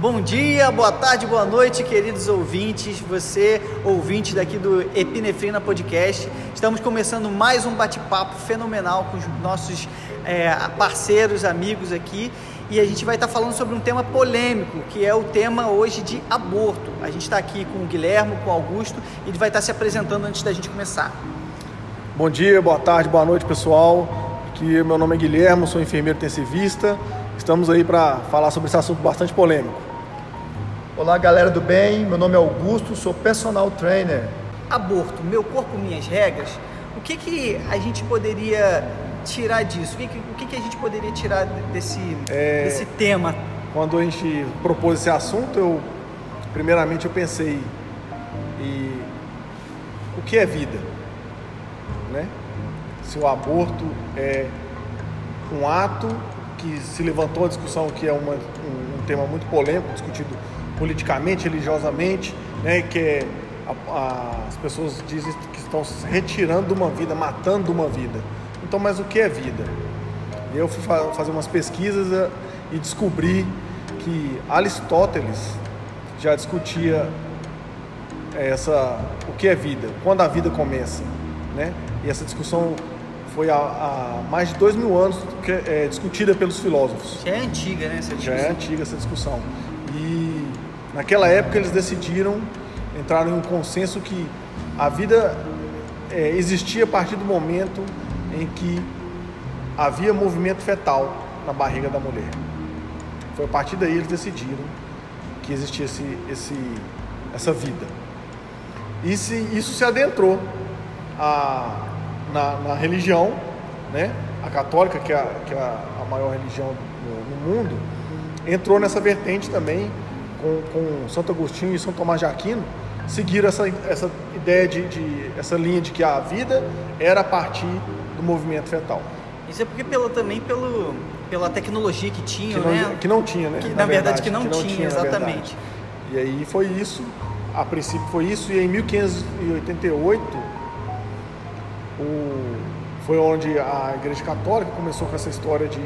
Bom dia, boa tarde, boa noite, queridos ouvintes. Você, ouvinte daqui do Epinefrina Podcast. Estamos começando mais um bate-papo fenomenal com os nossos é, parceiros, amigos aqui. E a gente vai estar falando sobre um tema polêmico, que é o tema hoje de aborto. A gente está aqui com o Guilherme, com o Augusto, e ele vai estar se apresentando antes da gente começar. Bom dia, boa tarde, boa noite, pessoal. Aqui, meu nome é Guilherme, sou enfermeiro intensivista. Estamos aí para falar sobre esse assunto bastante polêmico. Olá, galera do bem. Meu nome é Augusto, sou personal trainer. Aborto, meu corpo, minhas regras. O que, que a gente poderia tirar disso? O que, o que, que a gente poderia tirar desse, é, desse tema? Quando a gente propôs esse assunto, eu primeiramente eu pensei e o que é vida, né? Se o aborto é um ato que se levantou a discussão que é uma, um, um tema muito polêmico, discutido politicamente, religiosamente, né, que a, a, as pessoas dizem que estão se retirando de uma vida, matando uma vida. Então, mas o que é vida? Eu fui fa fazer umas pesquisas eh, e descobri que Aristóteles já discutia essa o que é vida, quando a vida começa, né? E essa discussão foi há, há mais de dois mil anos que, é, discutida pelos filósofos. Já é antiga, né? Essa discussão. Já é antiga essa discussão. Naquela época eles decidiram, entraram em um consenso que a vida é, existia a partir do momento em que havia movimento fetal na barriga da mulher. Foi a partir daí eles decidiram que existia esse, esse, essa vida. E se, isso se adentrou a, na, na, religião, né? a católica, que é a, que é a maior religião no, no mundo, entrou nessa vertente também com, com Santo Agostinho e São Tomás de Aquino, seguiram essa, essa ideia de, de, essa linha de que a vida era a partir do movimento fetal. Isso é porque pelo, também pelo, pela tecnologia que tinha, que não, né? Que não tinha, né? Que, na, na verdade, verdade, que não, que não tinha, tinha, exatamente. E aí foi isso, a princípio foi isso, e em 1588 o, foi onde a Igreja Católica começou com essa história de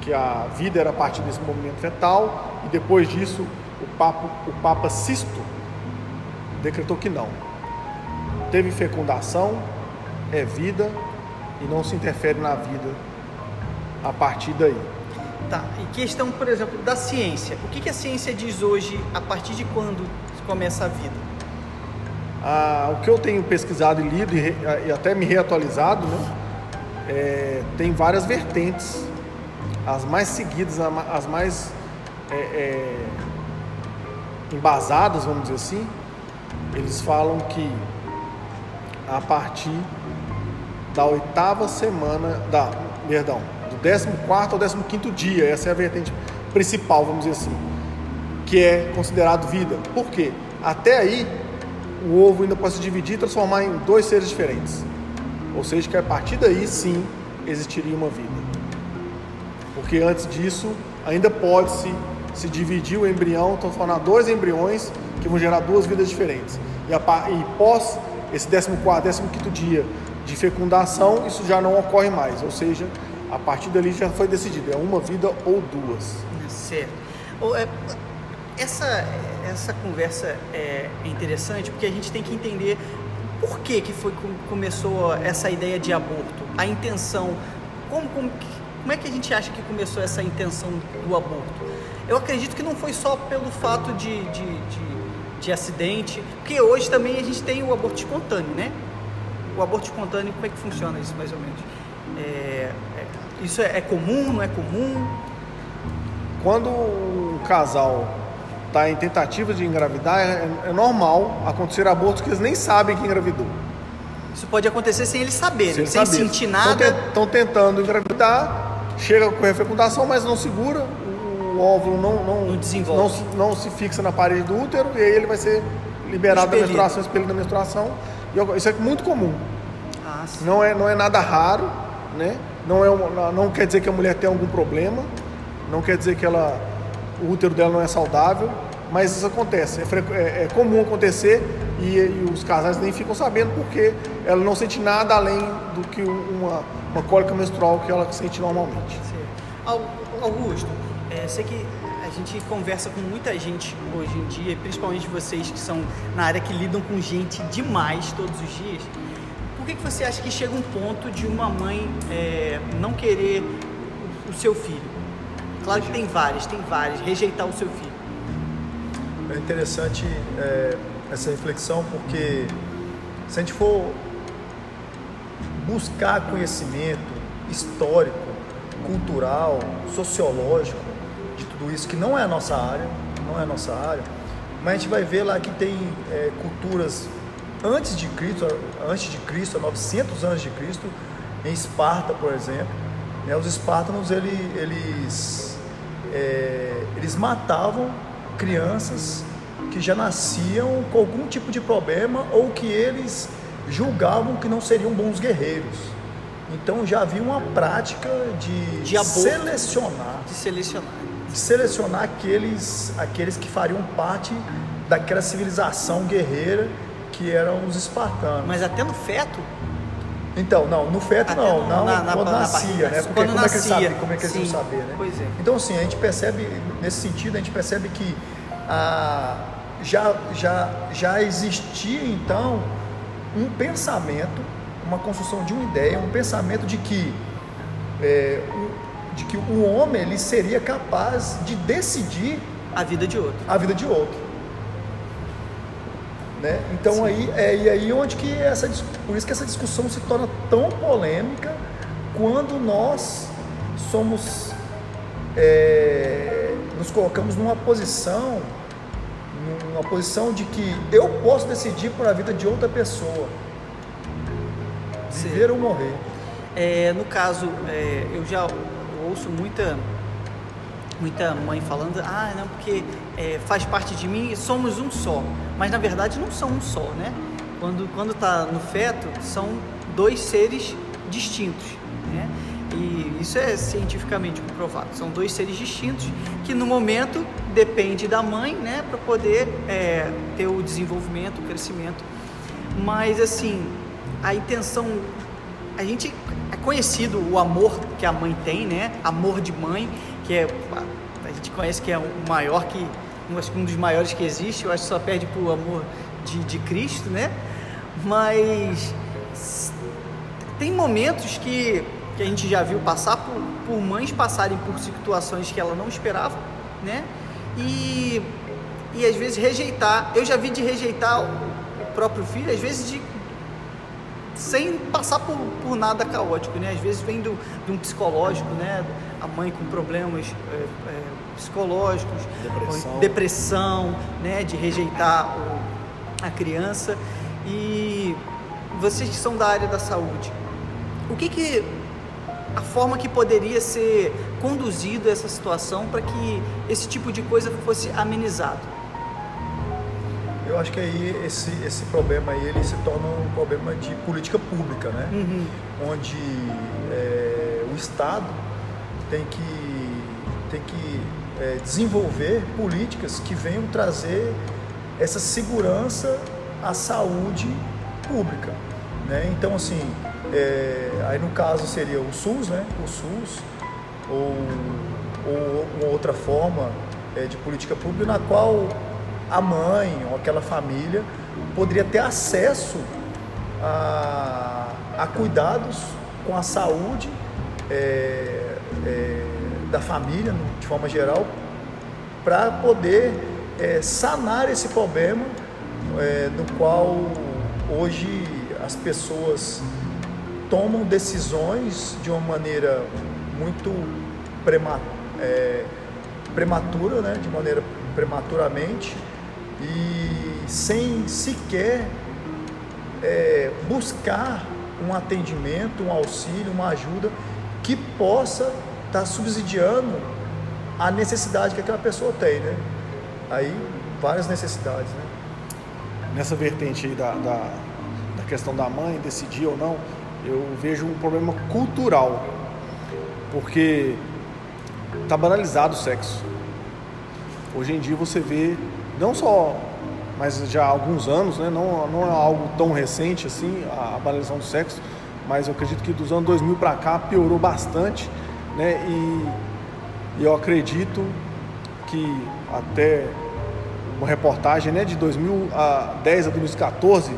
que a vida era a partir desse movimento fetal, e depois disso o Papa, o Papa Sisto decretou que não. Teve fecundação, é vida e não se interfere na vida a partir daí. Tá, e questão, por exemplo, da ciência. O que, que a ciência diz hoje, a partir de quando começa a vida? Ah, o que eu tenho pesquisado e lido e, e até me reatualizado, né, é, tem várias vertentes. As mais seguidas, as mais é, é, embasadas, vamos dizer assim, eles falam que a partir da oitava semana, da, perdão, do 14 ao 15 dia, essa é a vertente principal, vamos dizer assim, que é considerado vida. Por quê? Até aí, o ovo ainda pode se dividir e transformar em dois seres diferentes. Ou seja, que a partir daí sim existiria uma vida. Porque antes disso, ainda pode-se se dividir o embrião, transformar dois embriões que vão gerar duas vidas diferentes. E, a, e pós esse 14, 15 dia de fecundação, isso já não ocorre mais, ou seja, a partir dali já foi decidido, é uma vida ou duas. Certo. É, essa, essa conversa é interessante porque a gente tem que entender por que, que foi, começou essa ideia de aborto, a intenção, como, como, como é que a gente acha que começou essa intenção do aborto? Eu acredito que não foi só pelo fato de, de, de, de acidente, porque hoje também a gente tem o aborto espontâneo, né? O aborto espontâneo, como é que funciona isso mais ou menos? É, é, isso é, é, comum, não é comum? Quando o casal está em tentativa de engravidar, é, é, normal acontecer abortos que eles nem sabem que engravidou. Isso pode acontecer sem eles saberem, sem, sem sentir nada. Estão tentando engravidar, chega com a fecundação, mas não segura, o óvulo não, não, não, desenvolve. não, não se fixa na parede do útero e aí ele vai ser liberado expelido. da menstruação, expelido da menstruação. E isso é muito comum. Ah, não, é, não é nada raro, né? Não, é, não quer dizer que a mulher tem algum problema, não quer dizer que ela, o útero dela não é saudável, mas isso acontece. É, é, é comum acontecer e, e, os casais nem ficam sabendo porque ela não sente nada além do que uma, uma cólica menstrual que ela sente normalmente. Sim. Augusto, é, sei que a gente conversa com muita gente hoje em dia, principalmente vocês que são na área que lidam com gente demais todos os dias. Por que, que você acha que chega um ponto de uma mãe é, não querer o, o seu filho? Claro que tem várias, tem várias, rejeitar o seu filho. É interessante é, essa reflexão porque se a gente for buscar conhecimento histórico, cultural, sociológico de tudo isso que não é a nossa área, não é a nossa área, mas a gente vai ver lá que tem é, culturas antes de Cristo, antes de Cristo, há 900 anos de Cristo, em Esparta, por exemplo, né, os espartanos ele, eles é, eles matavam crianças que já nasciam com algum tipo de problema ou que eles julgavam que não seriam bons guerreiros. Então já havia uma prática de, De selecionar, De selecionar. de selecionar aqueles, aqueles que fariam parte daquela civilização guerreira que eram os espartanos. Mas até no feto, Então, não, no feto Até não, no- não na- na- quando na nascia, barriga, né? Porque quando como é que eles nascia. sabem, como é que eles Sim, vão saber, né? pois é. Então, assim, a gente percebe, nesse sentido, a gente percebe que ah, já, já, já existia, então, um pensamento, uma construção de uma ideia, um pensamento de que, é, o- de que o homem ele seria capaz de decidir a vida de outro. a vida de outro. Né? Então aí é e aí onde que essa por isso que essa discussão se torna tão polêmica quando nós somos é, nos colocamos numa posição numa posição de que eu posso decidir por a vida de outra pessoa viver ou morrer É, no caso, é, eu já ouço muita, muita mãe falando, ah, não, porque é, faz parte de mim e somos um só. Mas na verdade não são um só, né? Quando quando está no feto, são dois seres distintos, né? Isso é cientificamente comprovado. São dois seres distintos que no momento depende da mãe, né, para poder é, ter o desenvolvimento, o crescimento. Mas assim, a intenção a gente é conhecido o amor que a mãe tem, né? Amor de mãe, que é a gente conhece que é o maior que um, dos maiores que existe. Eu acho que só perde pro amor de, de Cristo, né? Mas tem momentos que, que a gente já viu passar por, por mães passarem por situações que ela não esperava, né? E, e às vezes rejeitar. Eu já vi de rejeitar o próprio filho, às vezes de sem passar por, por nada caótico, né? Às vezes vem do, de um psicológico, né? A mãe com problemas é, é, psicológicos, Depressão. depressão, né? De rejeitar o- a criança. E vocês que são da área da saúde, o que que a forma que poderia ser conduzido essa situação para que esse tipo de coisa fosse amenizado? eu acho que aí esse, esse problema aí ele se torna um problema de política pública né Uhum. onde é, o Estado tem que, tem que é, desenvolver políticas que venham trazer essa segurança à saúde pública. Né? Então, assim, é, aí no caso seria o SUS, né? o SUS, ou, ou uma outra forma é, de política pública na qual a mãe ou aquela família poderia ter acesso a, a cuidados com a saúde é, é, da família, de forma geral, para poder é, sanar esse problema é, no qual hoje as pessoas tomam decisões de uma maneira muito prema- é, prematura, né? de maneira prematuramente e sem sequer é, buscar um atendimento, um auxílio, uma ajuda que possa estar subsidiando a necessidade que aquela pessoa tem, né? Aí, várias necessidades, né? nessa vertente aí da, da, da questão da mãe decidir ou não, eu vejo um problema cultural. Porque está banalizado o sexo. Hoje em dia você vê, não só, mas já há alguns anos, né, não, não é algo tão recente assim, a, a banalização do sexo, mas eu acredito que dos anos 2000 para cá piorou bastante, né, e, e eu acredito que até uma reportagem né, de 2010 a 2014,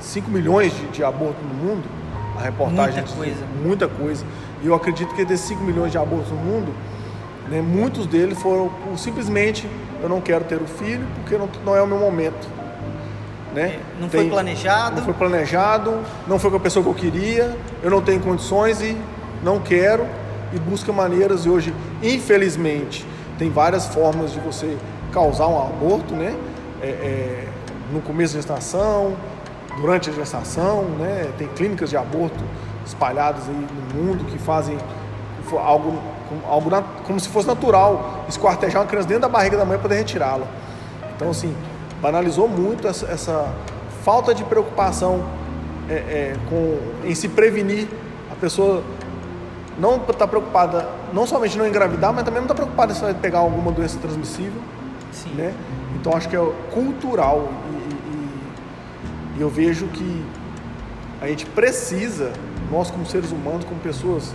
5 milhões de, de abortos no mundo. A reportagem Muita coisa. Muita coisa. E eu acredito que desses 5 milhões de abortos no mundo, né, muitos deles foram por, simplesmente eu não quero ter o filho porque não, não é o meu momento. Né? Não foi planejado. Não foi planejado, não foi com a pessoa que eu queria, eu não tenho condições e não quero e busca maneiras e hoje, infelizmente, tem várias formas de você causar um aborto, né? É, é, no começo da gestação, durante a gestação, né? Tem clínicas de aborto espalhadas aí no mundo que fazem algo, algo como se fosse natural, esquartejar uma criança dentro da barriga da mãe para poder retirá-la. Então, assim, banalizou muito essa, essa falta de preocupação é, é, com, em se prevenir. A pessoa não está preocupada, não somente não engravidar, mas também não está preocupada se vai pegar alguma doença transmissível. Sim. Né? Então acho que é cultural e, e, eu vejo que a gente precisa, nós como seres humanos, como pessoas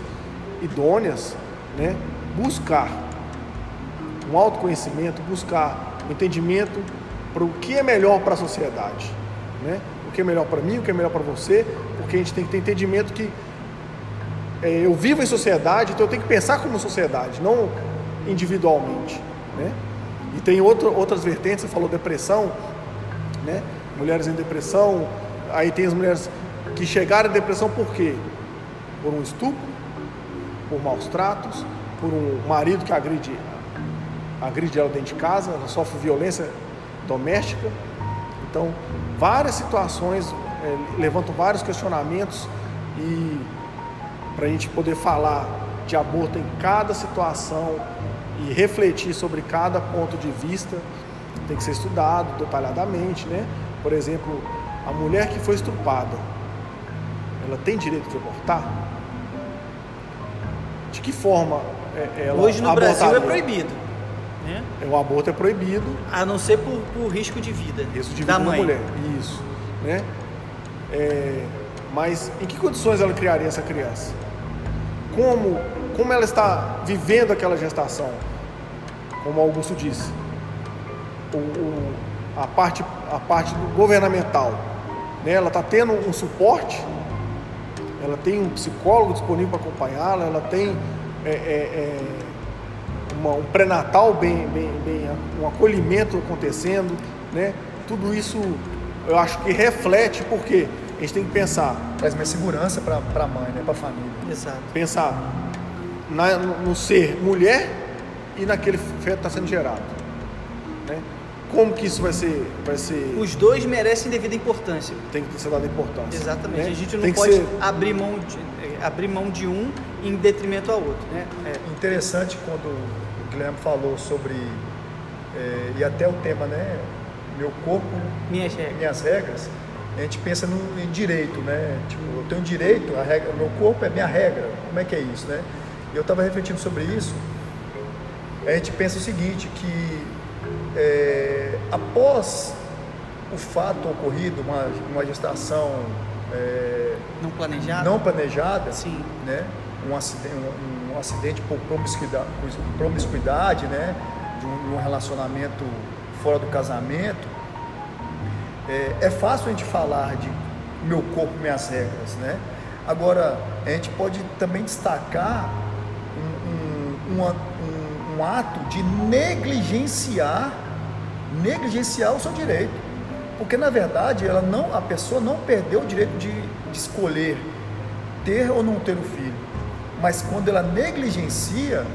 idôneas, né, buscar um autoconhecimento, buscar um entendimento para o que é melhor para a sociedade, né? O que é melhor para mim, o que é melhor para você, porque a gente tem que ter entendimento que é, eu vivo em sociedade, então eu tenho que pensar como sociedade, não individualmente, né? E tem outro, outras vertentes, você falou depressão, né? Mulheres em depressão, aí tem as mulheres que chegaram em depressão por quê? Por um estupro, por maus tratos, por um marido que agride, agride ela dentro de casa, ela sofre violência doméstica. Então, várias situações é, levantam vários questionamentos e para a gente poder falar de aborto em cada situação e refletir sobre cada ponto de vista, tem que ser estudado detalhadamente, né? Por exemplo, a mulher que foi estuprada, ela tem direito de abortar? De que forma é, ela Hoje no Brasil é proibido. Né? O aborto é proibido. A não ser por, por risco de vida. Risco de vida da mãe. mulher. Isso. Né? É, mas em que condições ela criaria essa criança? como, como ela está vivendo aquela gestação, como Augusto disse. O, o, a, parte, a parte governamental, né? ela está tendo um suporte, ela tem um psicólogo disponível para acompanhá-la, ela tem é, é, é, uma, um pré-natal bem, bem, bem, um acolhimento acontecendo, né? tudo isso eu acho que reflete, porque a gente tem que pensar. Traz mais segurança para a mãe, né? para a família. Exato. Pensar na, no, ser mulher e naquele feto que está sendo gerado. Como que isso vai ser, vai ser. Os dois merecem devida importância. Tem que ser dada importância. Exatamente. Né? A gente não Tem pode ser... abrir, mão de, abrir mão de um em detrimento ao outro. Né? É. Interessante quando o Guilherme falou sobre. É, e até o tema, né? Meu corpo, minhas regras. Minhas regras a gente pensa no, em direito, né? Tipo, eu tenho direito, a regra, o meu corpo é minha regra. Como é que é isso, né? E eu estava refletindo sobre isso. A gente pensa o seguinte, que é, após o fato ocorrido, uma, uma gestação é, não planejada, não planejada, Sim. né? Um acidente, um, um acidente por promiscuidade, promiscuidade né? De um, um relacionamento fora do casamento, é, é fácil a gente falar de meu corpo, minhas regras, né? Agora, a gente pode também destacar um, um, um ato de negligenciar, negligenciar o seu direito. Porque na verdade ela não, a pessoa não perdeu o direito de, de escolher ter ou não ter o filho. Mas quando ela negligencia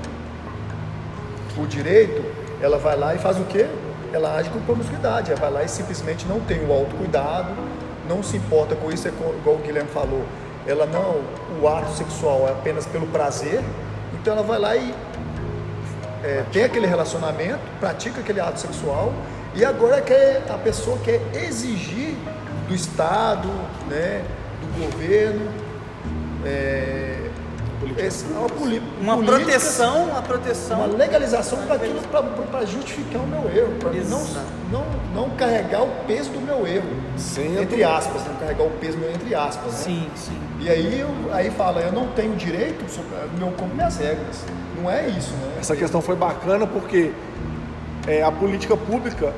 o direito, ela vai lá e faz o quê? ela age com promiscuidade, ela vai lá e simplesmente não tem o autocuidado, não se importa com isso, é igual o Guilherme falou, ela não, o ato sexual é apenas pelo prazer, então ela vai lá e é, tem aquele relacionamento, pratica aquele ato sexual e agora quer, a pessoa quer exigir do Estado, né, do governo, é, esse, uma, uma política, proteção, uma proteção, uma legalização para justificar o meu erro, para não, não, não carregar o peso do meu erro, Sendo... entre aspas, não carregar o peso meu entre aspas. Né? Sim, sim. E aí, eu, aí fala, eu não tenho direito sobre meu como minhas regras. Não é isso, né? Essa questão foi bacana porque é, a política pública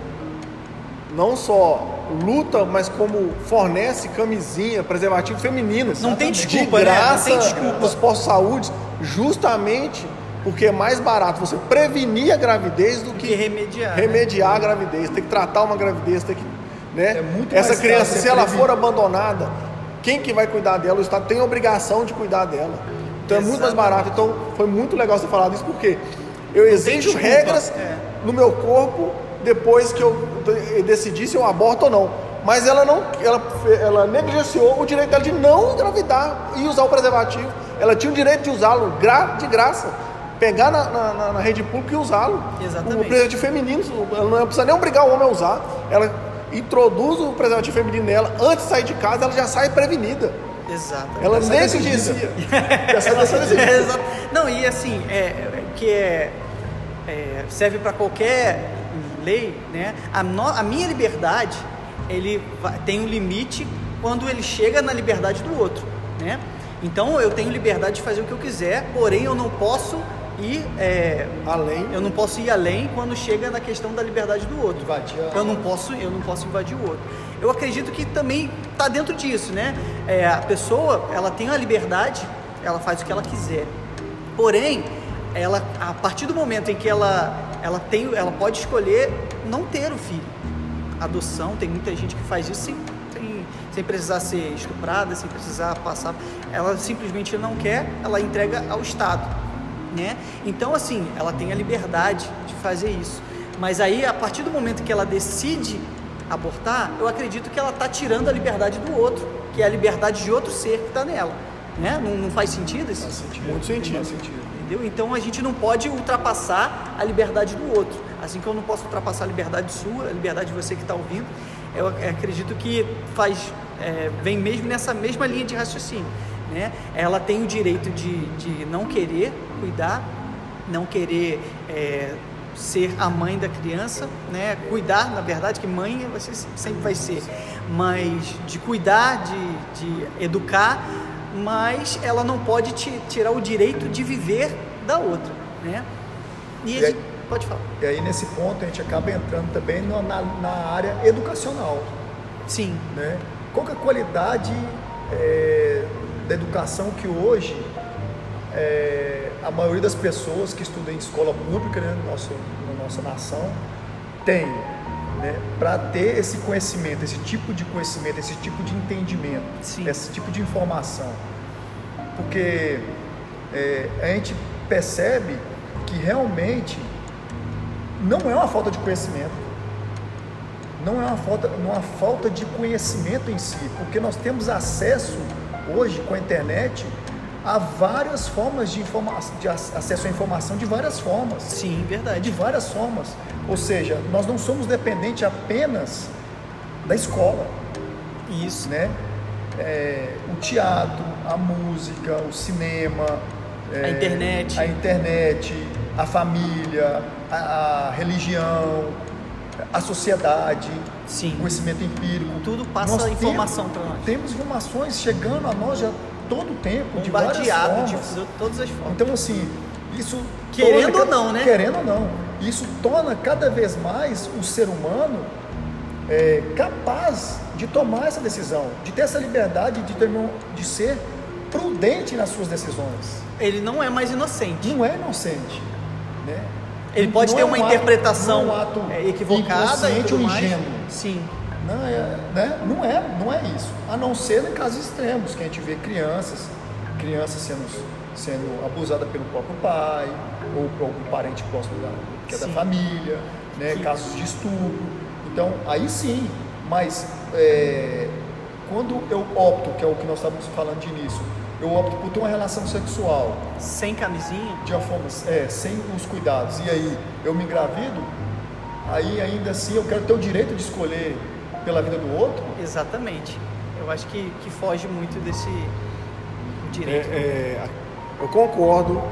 não só luta, mas como fornece camisinha, preservativo feminino. Não tem de desculpa, né? graça Não tem desculpa. nos postos de saúde, justamente porque é mais barato você prevenir a gravidez do que, que remediar, né? remediar a gravidez. Tem que tratar uma gravidez, tem que, né? É muito Essa criança, se ela prevenir. for abandonada, quem que vai cuidar dela? O Estado tem a obrigação de cuidar dela. Então é muito mais Exatamente. barato. Então foi muito legal você falar disso, porque eu exijo regras é. no meu corpo depois que eu de- decidi se eu aborto ou não. Mas ela não, ela, ela negligenciou o direito dela de não engravidar e usar o preservativo. Ela tinha o direito de usá-lo de graça. Pegar na, na- na- na rede pública e usá-lo. Exatamente. O preservativo feminino, ela não precisa nem obrigar o homem a usar. Ela introduz o preservativo feminino nela, antes de sair de casa, ela já sai prevenida. Exato. Ela sai negligencia. Já sai decisão. É, exato. Não, e assim, é, é, que é, é, serve para qualquer lei, né? A, no- a minha liberdade, ele vai- tem um limite quando ele chega na liberdade do outro, né? Então eu tenho liberdade de fazer o que eu quiser, porém eu não posso ir, é, Além. eu não posso ir além quando chega na questão da liberdade do outro. Invadir a- Eu não posso, eu não posso invadir o outro. Eu acredito que também está dentro disso, né? É, a pessoa, ela tem a liberdade, ela faz o que ela quiser. Porém, ela, a partir do momento em que ela, ela tem, ela pode escolher não ter o filho. Adoção, tem muita gente que faz isso sem, sem, sem precisar ser estuprada, sem precisar passar. Ela simplesmente não quer, ela entrega ao Estado né? Então, assim, ela tem a liberdade de fazer isso. Mas aí, a partir do momento que ela decide abortar, eu acredito que ela está tirando a liberdade do outro, que é a liberdade de outro ser que está nela, né? Não, não faz sentido isso? Faz sentido. Muito sentido. Faz sentido. Entendeu? Então a gente não pode ultrapassar a liberdade do outro. Assim que eu não posso ultrapassar a liberdade sua, a liberdade de você que está ouvindo, eu ac- acredito que faz, é, vem mesmo nessa mesma linha de raciocínio. Né? Ela tem o direito de, de não querer cuidar, não querer é, ser a mãe da criança, né? cuidar, na verdade, que mãe você sempre vai ser, mas de cuidar, de, de educar, mas ela não pode ti- tirar o direito de viver da outra, né? E, a E aí- pode falar. E aí, nesse ponto, a gente acaba entrando também na, na área educacional. Sim, Né? Qual que é a qualidade é, da educação que hoje é, a maioria das pessoas que estudam em escola pública né, no nosso, na nossa nação tem né, para ter esse conhecimento, esse tipo de conhecimento, esse tipo de entendimento, Sim. esse tipo de informação. Porque é, a gente percebe que realmente não é uma falta de conhecimento não é uma falta, não é uma falta de conhecimento em si, porque nós temos acesso hoje com a internet a várias formas de, informa de ac- acesso à informação de várias formas, sim, de verdade. várias formas. Ou seja, nós não somos dependentes apenas da escola, Isso. né? É, o teatro, a música, o cinema, é, A internet. a internet, a família, a, a religião, a sociedade, Sim. o conhecimento empírico. Tudo passa Nós informação para nós. Temos informações chegando a nós já todo o tempo, de várias formas. de todas as formas. Então, assim, isso. Querendo torna ou não, né? Querendo ou não. Isso torna cada vez mais o ser humano é, capaz de tomar essa decisão, de ter essa liberdade de, ter, de ser prudente nas suas decisões. Ele não é mais inocente. Não é inocente. Né? Ele pode Não ter é uma um ato- interpretação não é um ato é, equivocada e tudo ou mais. ingênuo. Sim. Não é, né? não é, não é isso. A não ser em casos extremos, que a gente vê crianças, crianças sendo, sendo abusadas pelo próprio pai, ou por algum parente próximo da, que é da família, né? Casos de estupro. Então, aí sim, mas é, quando eu opto, que é o que nós estávamos falando de início, eu opto por ter uma relação sexual Sem camisinha. de uma forma é, sem os cuidados, e aí eu me engravido, aí ainda assim eu quero ter o direito de escolher pela vida do outro, Exatamente. Eu acho que, que foge muito desse direito. É, é, eu concordo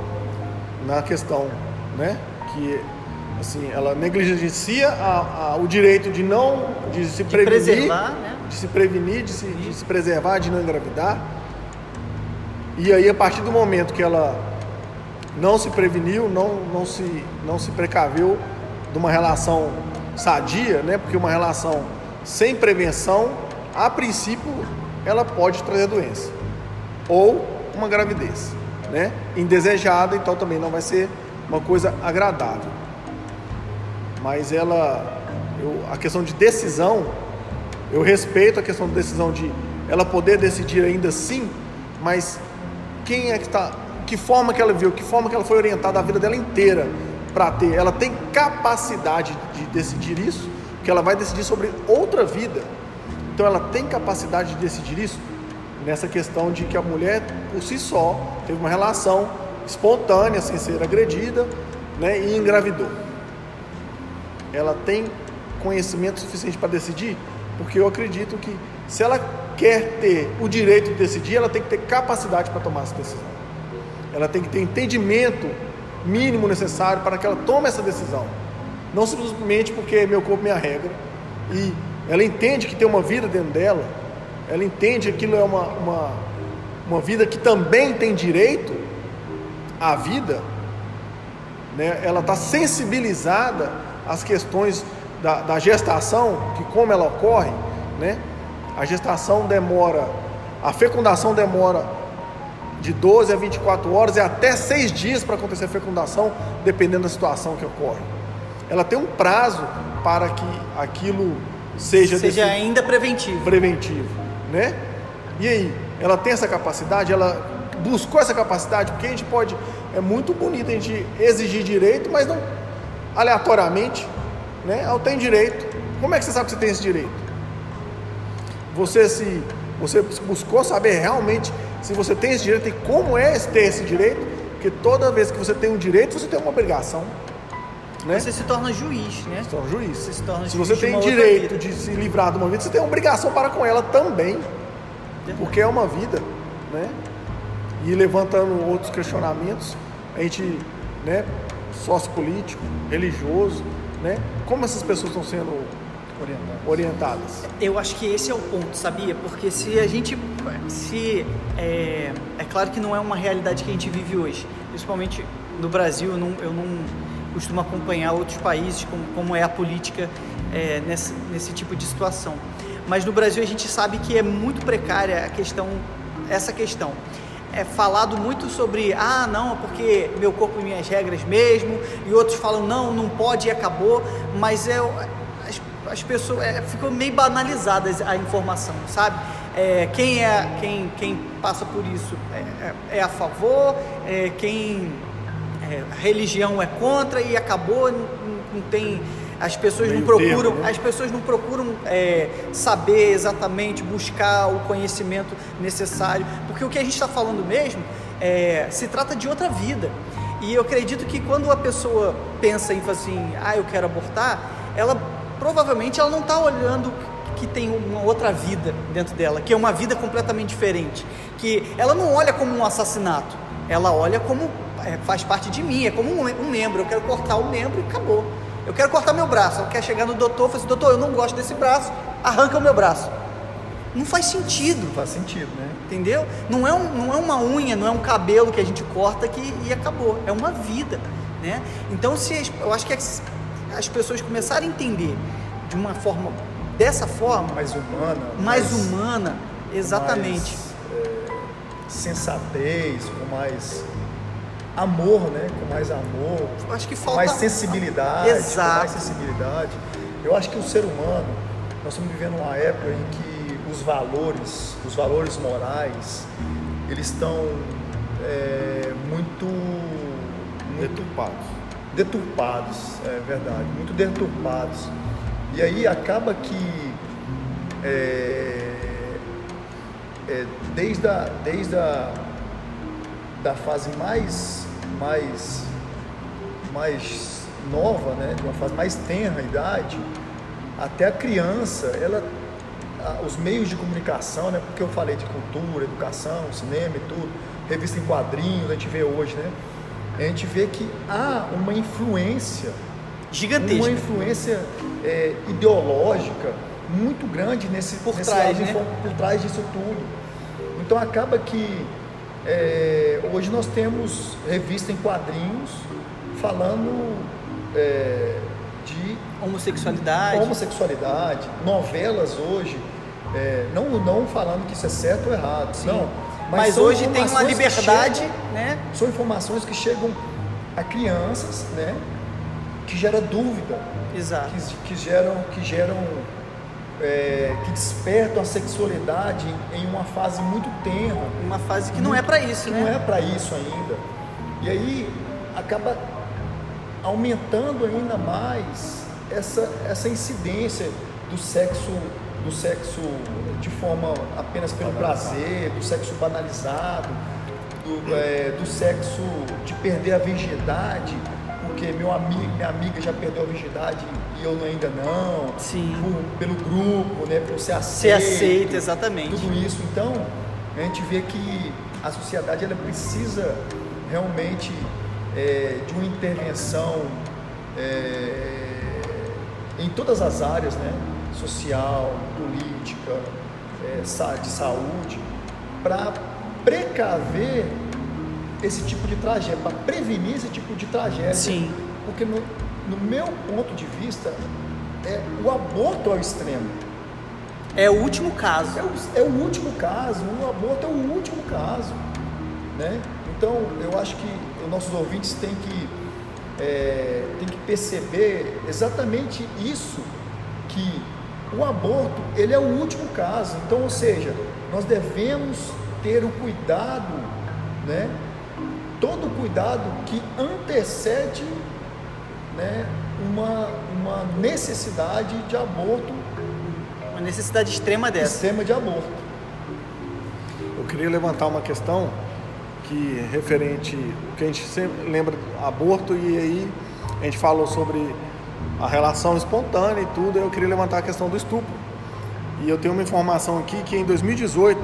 na questão, né, que assim ela negligencia a- a- o direito de não de se de prevenir, preservar, né? de se prevenir, de se, de se preservar, de não engravidar. E aí a partir do momento que ela não se preveniu, não não se não se precaveu, de uma relação sadia, né? Porque uma relação sem prevenção, a princípio, ela pode trazer doença ou uma gravidez, né? Indesejada, então também não vai ser uma coisa agradável. Mas ela, eu, a questão de decisão, eu respeito a questão de decisão de ela poder decidir ainda sim, mas quem é que está, que forma que ela viu, que forma que ela foi orientada a vida dela inteira para ter, ela tem capacidade de decidir isso, que ela vai decidir sobre outra vida. Então ela tem capacidade de decidir isso nessa questão de que a mulher por si só teve uma relação espontânea, sem ser agredida, né, e engravidou. Ela tem conhecimento suficiente para decidir, porque eu acredito que se ela quer ter o direito de decidir, ela tem que ter capacidade para tomar essa decisão. Ela tem que ter entendimento mínimo necessário para que ela tome essa decisão. Não simplesmente porque meu corpo, minha regra. E ela entende que tem uma vida dentro dela, ela entende que aquilo é uma, uma, uma vida que também tem direito à vida, né? ela está sensibilizada às questões da, da, gestação, que como ela ocorre, né? A gestação demora, a fecundação demora de 12 a 24 horas e até 6 dias para acontecer a fecundação, dependendo da situação que ocorre. Ela tem um prazo para que aquilo seja, seja ainda preventivo. Preventivo, né? E aí, ela tem essa capacidade, ela buscou essa capacidade, porque a gente pode, é muito bonito a gente exigir direito, mas não aleatoriamente, né? Eu tenho direito. Como é que você sabe que você tem esse direito? Você se você buscou saber realmente se você tem esse direito e como é ter esse direito, porque toda vez que você tem um direito, você tem uma obrigação. Né? Você se torna juiz, né? Se torna juiz. Você se torna se juiz você tem direito de se livrar de uma vida, você tem obrigação para com ela também. Verdade. Porque é uma vida, né? E levantando outros questionamentos, a gente, né, sociopolítico, religioso, né? Como essas pessoas estão sendo orientadas. orientadas. Eu acho que esse é o ponto, sabia? Porque se a gente. Se, é, é claro que não é uma realidade que a gente vive hoje, principalmente no Brasil, eu não, eu não costumo acompanhar outros países, como, como é a política é, nesse, nesse tipo de situação. Mas no Brasil a gente sabe que é muito precária a questão, essa questão é falado muito sobre ah não porque meu corpo e minhas regras mesmo e outros falam não não pode e acabou mas é as pessoas é, ficou meio banalizada a informação, sabe? É, quem é quem, quem passa por isso é, é, é a favor, é, quem é, a religião é contra e acabou, não, não tem as pessoas Meio não procuram, termo, né? as pessoas não procuram é, saber exatamente, buscar o conhecimento necessário, porque o que a gente está falando mesmo é, se trata de outra vida. E eu acredito que quando a pessoa pensa em assim, ah, eu quero abortar, ela provavelmente ela não está olhando que tem uma outra vida dentro dela, que é uma vida completamente diferente, que ela não olha como um assassinato, ela olha como é, faz parte de mim, é como um, um, membro, eu quero cortar o membro e acabou. Eu quero cortar meu braço, ela quer chegar no doutor e falar assim, doutor, eu não gosto desse braço, arranca o meu braço. Não faz sentido. Não faz sentido, né? Entendeu? Não é, um, não é uma unha, não é um cabelo que a gente corta que, e acabou. É uma vida, né? Então, se, eu acho que as, as pessoas começarem a entender de uma forma dessa forma mais humana mais, mais humana exatamente. mais, é, sensatez com mais amor né? Com mais amor eu acho que falta mais sensibilidade Exato. mais sensibilidade. Eu acho que o ser humano nós estamos vivendo uma época em que os valores os valores morais eles estão é, muito, muito deturpados deturpados, é verdade, muito deturpados. E aí acaba que é, é, desde, a, desde a da fase mais, mais, mais nova, né, de uma fase mais tenra idade, até a criança, ela, os meios de comunicação, né, porque eu falei de cultura, educação, cinema e tudo, revista em quadrinhos, a gente vê hoje, né, a gente vê que há uma influência gigantesca, uma influência é, ideológica muito grande nesse por nesse trás, né? por trás disso tudo. Então acaba que é, hoje nós temos revista em quadrinhos falando é, de Homossexualidade. homossexualidade, novelas hoje, é, não, não falando que isso é certo ou errado, Sim. não. Mas, hoje tem uma liberdade, chegam- né? são informações que chegam a crianças, né? Que gera dúvida, Exato. que, que geram, que geram, é, que despertam a sexualidade em uma fase muito tenra, Uma fase que não é pra isso, né? não é para isso ainda. E aí acaba aumentando ainda mais essa, essa incidência do sexo do sexo de forma apenas pelo prazer, do sexo banalizado, do, é, do sexo de perder a virgindade, porque meu amigo, minha amiga já perdeu a virgindade e eu ainda não, Sim. por- pelo grupo, né, por ser Ser aceito, aceita, exatamente. tudo isso. Então, a gente vê que a sociedade ela precisa realmente é, de uma intervenção é, em todas as áreas, né? Social, política, é, de saúde, para precaver esse tipo de tragédia, para prevenir esse tipo de tragédia. Sim. Porque no, no meu ponto de vista, é, o aborto ao extremo. É o último caso. É o, é o último caso, o aborto é o último caso. Né? Então, eu acho que os nossos ouvintes têm que, é, têm que perceber exatamente isso, que o aborto ele é o último caso. Então, ou seja, nós devemos ter o cuidado, né? todo o cuidado que antecede né, uma, uma necessidade de aborto, Uma necessidade extrema dessa. sistema de aborto. Eu queria levantar uma questão que referente que a gente sempre lembra do aborto e aí a gente falou sobre a relação espontânea e tudo, eu queria levantar a questão do estupro. E eu tenho uma informação aqui que em 2018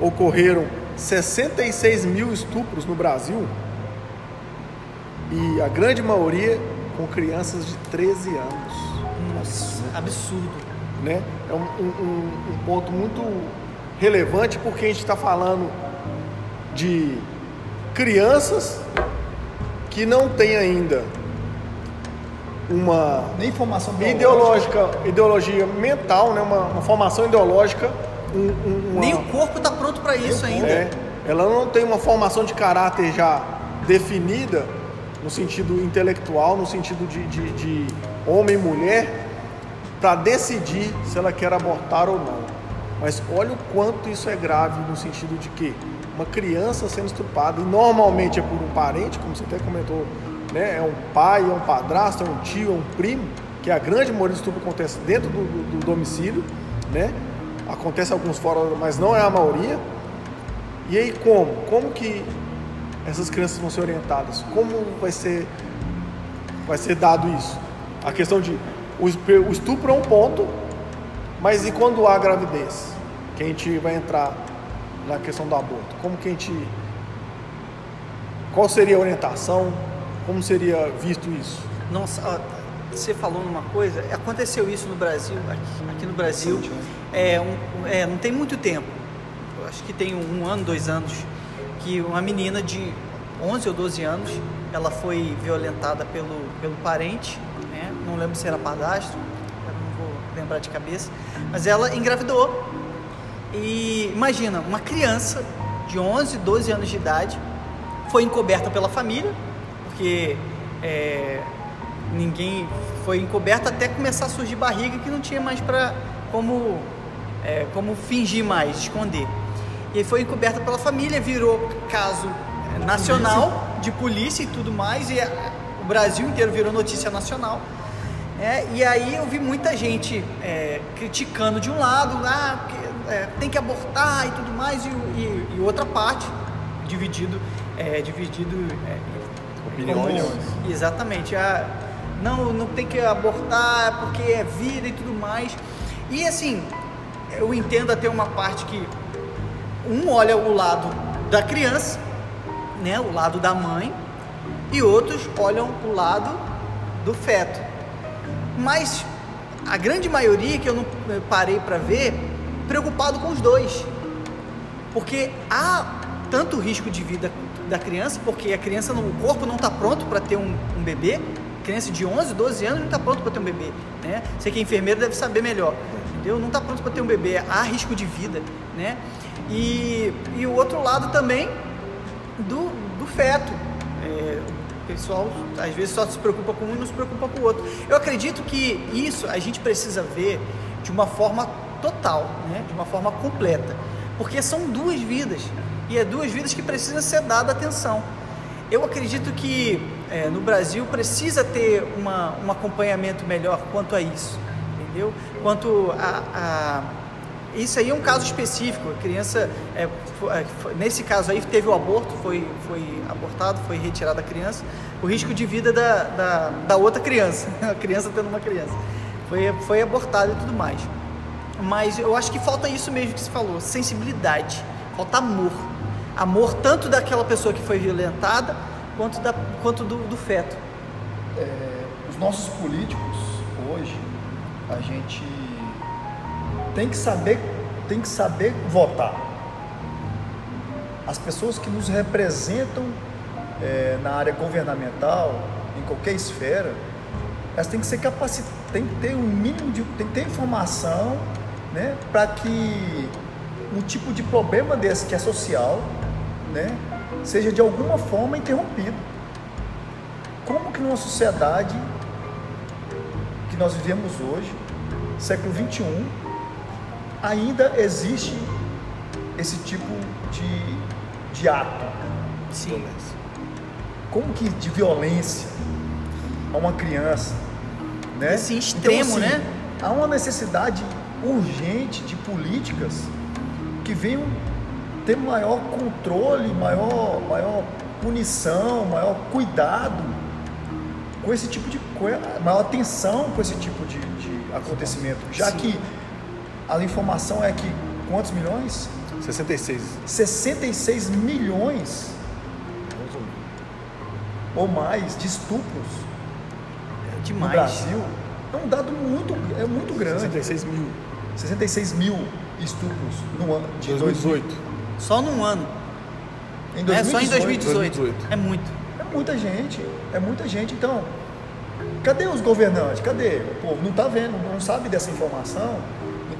ocorreram 66 mil estupros no Brasil e a grande maioria com crianças de 13 anos Nossa, absurdo. né? É um, um- um- um ponto muito relevante porque a gente está falando de crianças que não têm ainda uma Nem formação ideológica, ideologia mental, né? uma, uma formação ideológica, um- um- uma- Nem o corpo tá pronto pra isso ainda. é, ela não tem uma formação de caráter já definida no sentido intelectual, no sentido de, de- de homem e mulher, para decidir se ela quer abortar ou não. Mas olha o quanto isso é grave no sentido de que uma criança sendo estuprada, e normalmente é por um parente, como você até comentou, né? é um pai, é um padrasto, é um tio, é um primo, que a grande maioria do estupro acontece dentro do, do- do domicílio, né? acontece alguns fora, mas não é a maioria. E aí como? Como que essas crianças vão ser orientadas? Como vai ser vai ser dado isso? A questão de o estupro é um ponto, mas e quando há gravidez? Que a gente vai entrar na questão do aborto. Como que a gente qual seria a orientação? Como seria visto isso? Nossa, ó, você falou numa coisa, aconteceu isso no Brasil, aqui, aqui no Brasil, é, um- é, não tem muito tempo, acho que tem um, ano, dois anos, que uma menina de 11 ou 12 anos, ela foi violentada pelo, pelo parente, né? não lembro se era padastro, não vou lembrar de cabeça, mas ela engravidou. E imagina, uma criança de 11, 12 anos de idade foi encoberta pela família, porque é, ninguém foi encoberta até começar a surgir barriga que não tinha mais para como é, como fingir mais, esconder. E foi encoberta pela família, virou caso é, nacional de polícia e tudo mais, e o Brasil inteiro virou notícia nacional. É, e aí eu vi muita gente é, criticando de um lado, ah, é, tem que abortar e tudo mais, e, e- e outra parte dividido, é, dividido é, como- exatamente. não, não tem que abortar porque é vida e tudo mais. E assim, eu entendo até uma parte que um olha o lado da criança, né, o lado da mãe, e outros olham o lado do feto. Mas a grande maioria que eu não eh, parei para ver, preocupado com os dois. Porque há tanto risco de vida da criança, porque a criança, não- o corpo não está pronto para ter um, um bebê, criança de 11, 12 anos não está pronto para ter um bebê, né? Você que é enfermeiro deve saber melhor, entendeu? Não está pronto para ter um bebê, há risco de vida, né? E, e o outro lado também do, do feto. É, o pessoal às vezes só se preocupa com um e não se preocupa com o outro. Eu acredito que isso a gente precisa ver de uma forma total, né? de uma forma completa, porque são duas vidas e é duas vidas que precisam ser dada atenção. Eu acredito que é, no Brasil precisa ter uma, um acompanhamento melhor quanto a isso, entendeu? Quanto a, a isso aí é um caso específico. A criança, é, foi, nesse caso aí, teve o aborto, foi, foi abortado, foi retirada a criança. O risco de vida da, da, da outra criança, a criança tendo uma criança, foi, foi abortado e tudo mais. Mas eu acho que falta isso mesmo que se falou: sensibilidade, falta amor. Amor tanto daquela pessoa que foi violentada quanto, da, quanto do, do feto. É, os nossos políticos, hoje, a gente tem que saber, tem que saber votar. As pessoas que nos representam é, na área governamental, em qualquer esfera, elas têm que ser capacitadas, tem que ter um mínimo de, tem que ter informação, né, para que um tipo de problema desse que é social, né, seja de alguma forma interrompido. Como que numa sociedade que nós vivemos hoje, século 21, ainda existe esse tipo de, de ato. Sim. Como que de violência a uma criança, né? Esse extremo, então, assim, né? Há uma necessidade urgente de políticas que venham ter maior controle, maior, maior punição, maior cuidado com esse tipo de coisa, maior atenção com esse tipo de, de acontecimento, já Sim. que a informação é que quantos milhões? 66. 66 milhões ou mais de estupros é demais. no Brasil. É um dado muito, é muito grande. 66 mil. 66 mil estupros no ano de 2018. Só num ano. Em 2018, é só em 2018. 2018. É muito. É muita gente. É muita gente. Então, cadê os governantes? Cadê? O povo não está vendo, não sabe dessa informação.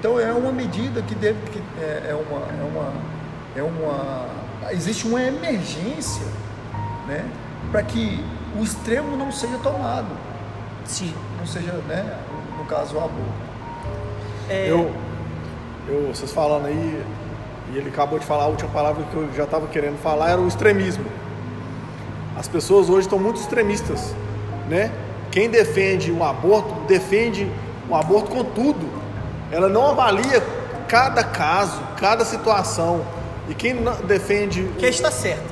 Então é uma medida que deve que é, é, uma é uma é uma existe uma emergência, né, para que o extremo não seja tomado. Sim. Não seja, né, no caso o aborto. É... Eu, eu vocês falando aí e ele acabou de falar a última palavra que eu já estava querendo falar era o extremismo. As pessoas hoje estão muito extremistas, né? Quem defende o aborto defende o aborto com tudo ela não avalia cada caso, cada situação. E quem defende. Quem está certo.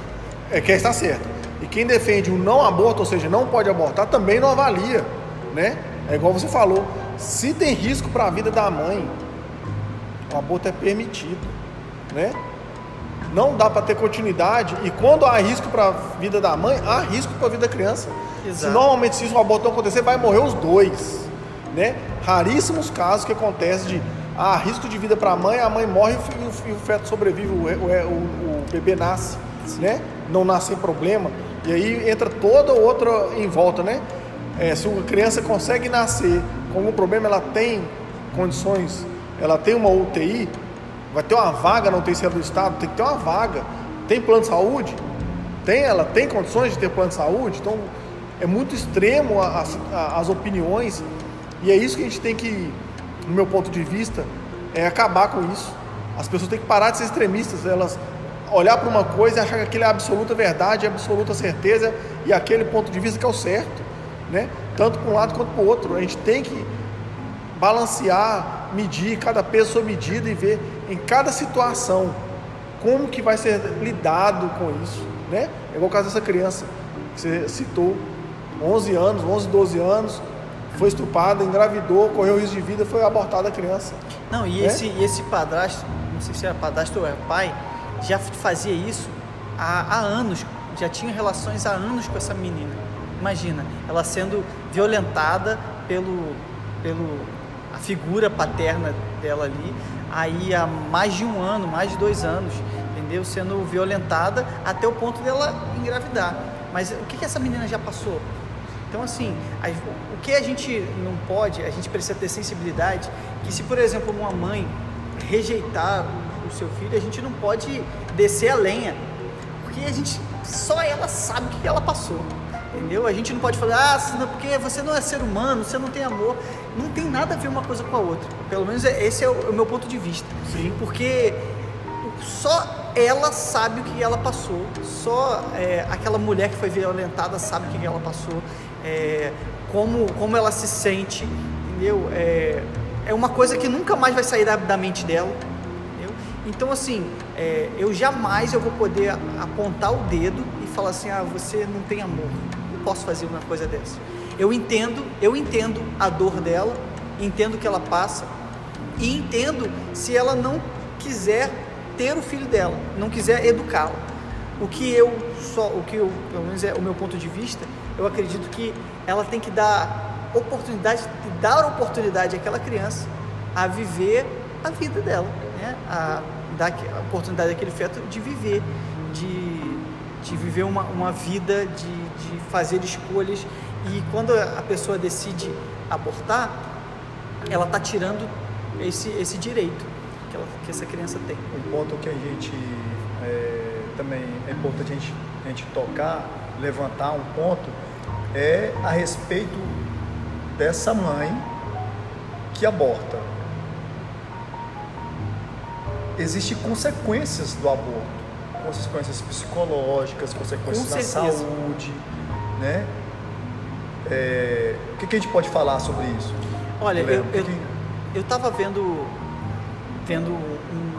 É quem está certo. E quem defende o não aborto, ou seja, não pode abortar, também não avalia. Né? É igual você falou. Se tem risco para a vida da mãe, o aborto é permitido. Né? Não dá para ter continuidade. E quando há risco para a vida da mãe, há risco para a vida da criança. Exato. Se normalmente se o aborto não acontecer, vai morrer os dois né? Raríssimos casos que acontece de ah, risco de vida para a mãe, a mãe morre e o, feto sobrevive, o, o, o, bebê nasce, né? Não nasce sem problema. E aí entra toda outra em volta, né? É, se a criança consegue nascer com algum problema, ela tem condições, ela tem uma UTI, vai ter uma vaga na UTI do Estado, tem que ter uma vaga. Tem plano de saúde? Tem, ela tem condições de ter plano de saúde? Então é muito extremo as, as opiniões e é isso que a gente tem que, no meu ponto de vista, é acabar com isso. As pessoas têm que parar de ser extremistas, elas olhar para uma coisa e achar que aquilo é absoluta verdade, absoluta certeza e aquele ponto de vista que é o certo, né? Tanto para um lado quanto para o outro. A gente tem que balancear, medir cada peso medida e ver em cada situação como que vai ser lidado com isso, né? É igual o caso dessa criança que você citou, 11 anos, 11, 12 anos, foi estuprada, engravidou, correu risco de vida, foi abortada a criança. Não, e, é? esse, esse padrasto, não sei se era padrasto ou era pai, já fazia isso há, há anos, já tinha relações há anos com essa menina. Imagina, ela sendo violentada pelo, pelo figura paterna dela ali, aí há mais de um ano, mais de dois anos, entendeu? Sendo violentada até o ponto dela engravidar. Mas o que, que essa menina já passou? Então, assim, o que a gente não pode, a gente precisa ter sensibilidade, que se, por exemplo, uma mãe rejeitar o seu filho, a gente não pode descer a lenha, porque a gente, só ela sabe o que ela passou. Entendeu? A gente não pode falar, ah, porque você não é ser humano, você não tem amor. Não tem nada a ver uma coisa com a outra. Pelo menos é- esse é o, o meu ponto de vista. Sim. Porque só ela sabe o que ela passou. Só é, aquela mulher que foi violentada sabe o que ela passou. é, como, como ela se sente. Entendeu? É, é uma coisa que nunca mais vai sair da, da mente dela. entendeu? Então, assim, é, eu jamais eu vou poder apontar o dedo e falar assim, ah, você não tem amor. Posso fazer uma coisa dessa. Eu entendo, eu entendo a dor dela, entendo que ela passa e entendo se ela não quiser ter o filho dela, não quiser educá-la. O que eu só, o que eu, pelo menos é o meu ponto de vista, eu acredito que ela tem que dar oportunidade, dar oportunidade àquela criança a viver a vida dela, né? A dar a oportunidade àquele feto de viver, de, de viver uma, uma vida, de, de fazer escolhas. E quando a pessoa decide abortar, ela está tirando esse, esse direito que, ela- que essa criança tem. Um ponto que a gente é, também é importante a gente, a gente tocar, levantar um ponto, é a respeito dessa mãe que aborta. Existem consequências do aborto, consequências psicológicas, consequências na saúde, né? É, o que, que a gente pode falar sobre isso? Olha, eu, eu, que- eu tava vendo, vendo um-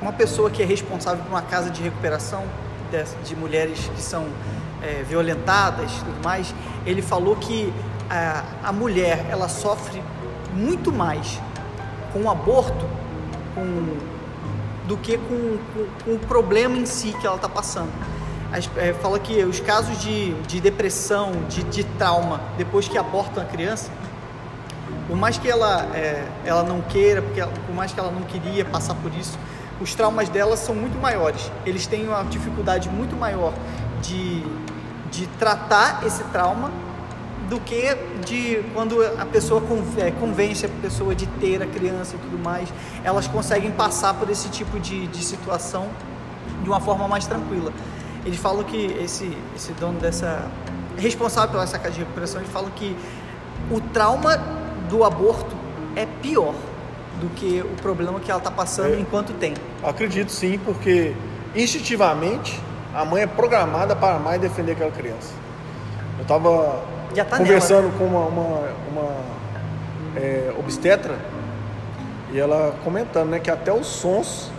uma pessoa que é responsável por uma casa de recuperação de, de mulheres que são é, violentadas e tudo mais. Ele falou que a, a mulher ela sofre muito mais com o aborto com, do que com, com- com o problema em si que ela está passando. As- é, fala que os casos de, de depressão, de, de trauma, depois que abortam a criança, por mais que ela, é, ela não queira, porque ela- por mais que ela não queria passar por isso, os traumas dela são muito maiores. Eles têm uma dificuldade muito maior de, de tratar esse trauma do que de quando a pessoa é, convence a pessoa de ter a criança e tudo mais. Elas conseguem passar por esse tipo de, de situação de uma forma mais tranquila. Eles falam que esse, esse dono dessa. responsável pela essa casa de recuperação, eles falam que o trauma do aborto é pior do que o problema que ela está passando É. enquanto tem. Acredito sim, porque instintivamente a mãe é programada para amar e defender aquela criança. Eu estava Já tá conversando nela, com uma, uma, uma, é, obstetra e ela comentando né, que até os sons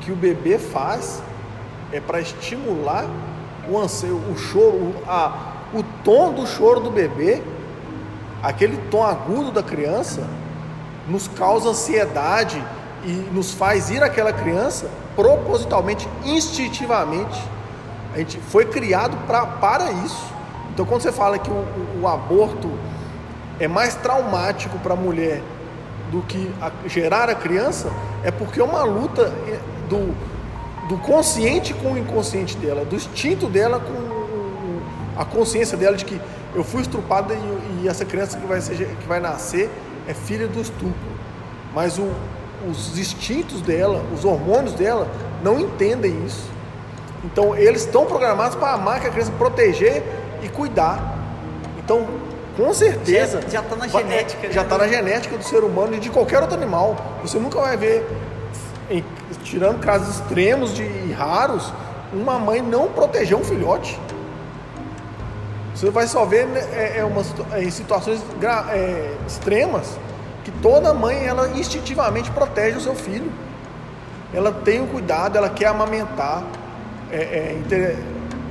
que o bebê faz é para estimular o anseio, o choro, o, a, o tom do choro do bebê, aquele tom agudo da criança, nos causa ansiedade e nos faz ir àquela criança propositalmente, instintivamente. A gente foi criado pra, para isso. Então, quando você fala que o, o- aborto é mais traumático para a mulher do que a- gerar a criança, é porque é uma luta eh, do, do consciente com o inconsciente dela, do instinto dela com a consciência dela de que eu fui estrupada e, e essa criança que vai, ser, que vai nascer é filha do estupro. Mas o- os instintos dela, os hormônios dela, não entendem isso. Então eles estão programados para amar que a criança, proteger e cuidar. Então, com certeza. Já- já tá na vai- genética, né? Já está na genética do ser humano e de qualquer outro animal. Você nunca vai ver, em- tirando casos extremos de, e raros, uma mãe não proteger um filhote. Você vai só ver né, é, é é, em situações gra- é, extremas que toda mãe ela instintivamente protege o seu filho. Ela tem o cuidado, ela quer amamentar. É- é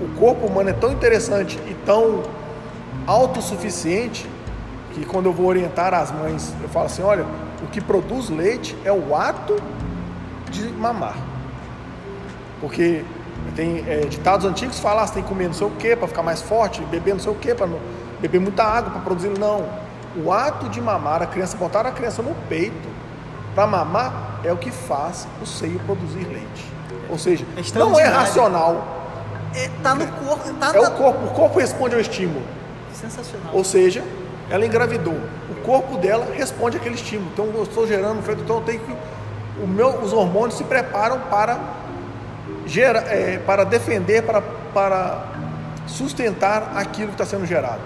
O corpo humano é tão interessante e tão autossuficiente que quando eu vou orientar as mães, eu falo assim, olha, o que produz leite é o ato de mamar. Porque tem é, ditados antigos que falam, ah, você tem que comer não sei o que para ficar mais forte, beber não sei o que para beber muita água para produzir. Não. O ato de mamar, a criança, botar a criança no peito para mamar é o que faz o seio produzir leite. Ou seja, É não é racional. É, tá no corpo. Tá É na- o corpo, o corpo responde ao estímulo. Sensacional. Ou seja, ela engravidou. O corpo dela responde àquele estímulo. Então eu estou gerando feto, então eu tenho que. O meu, os hormônios se preparam para, gera, é, para defender, para, para sustentar aquilo que está sendo gerado.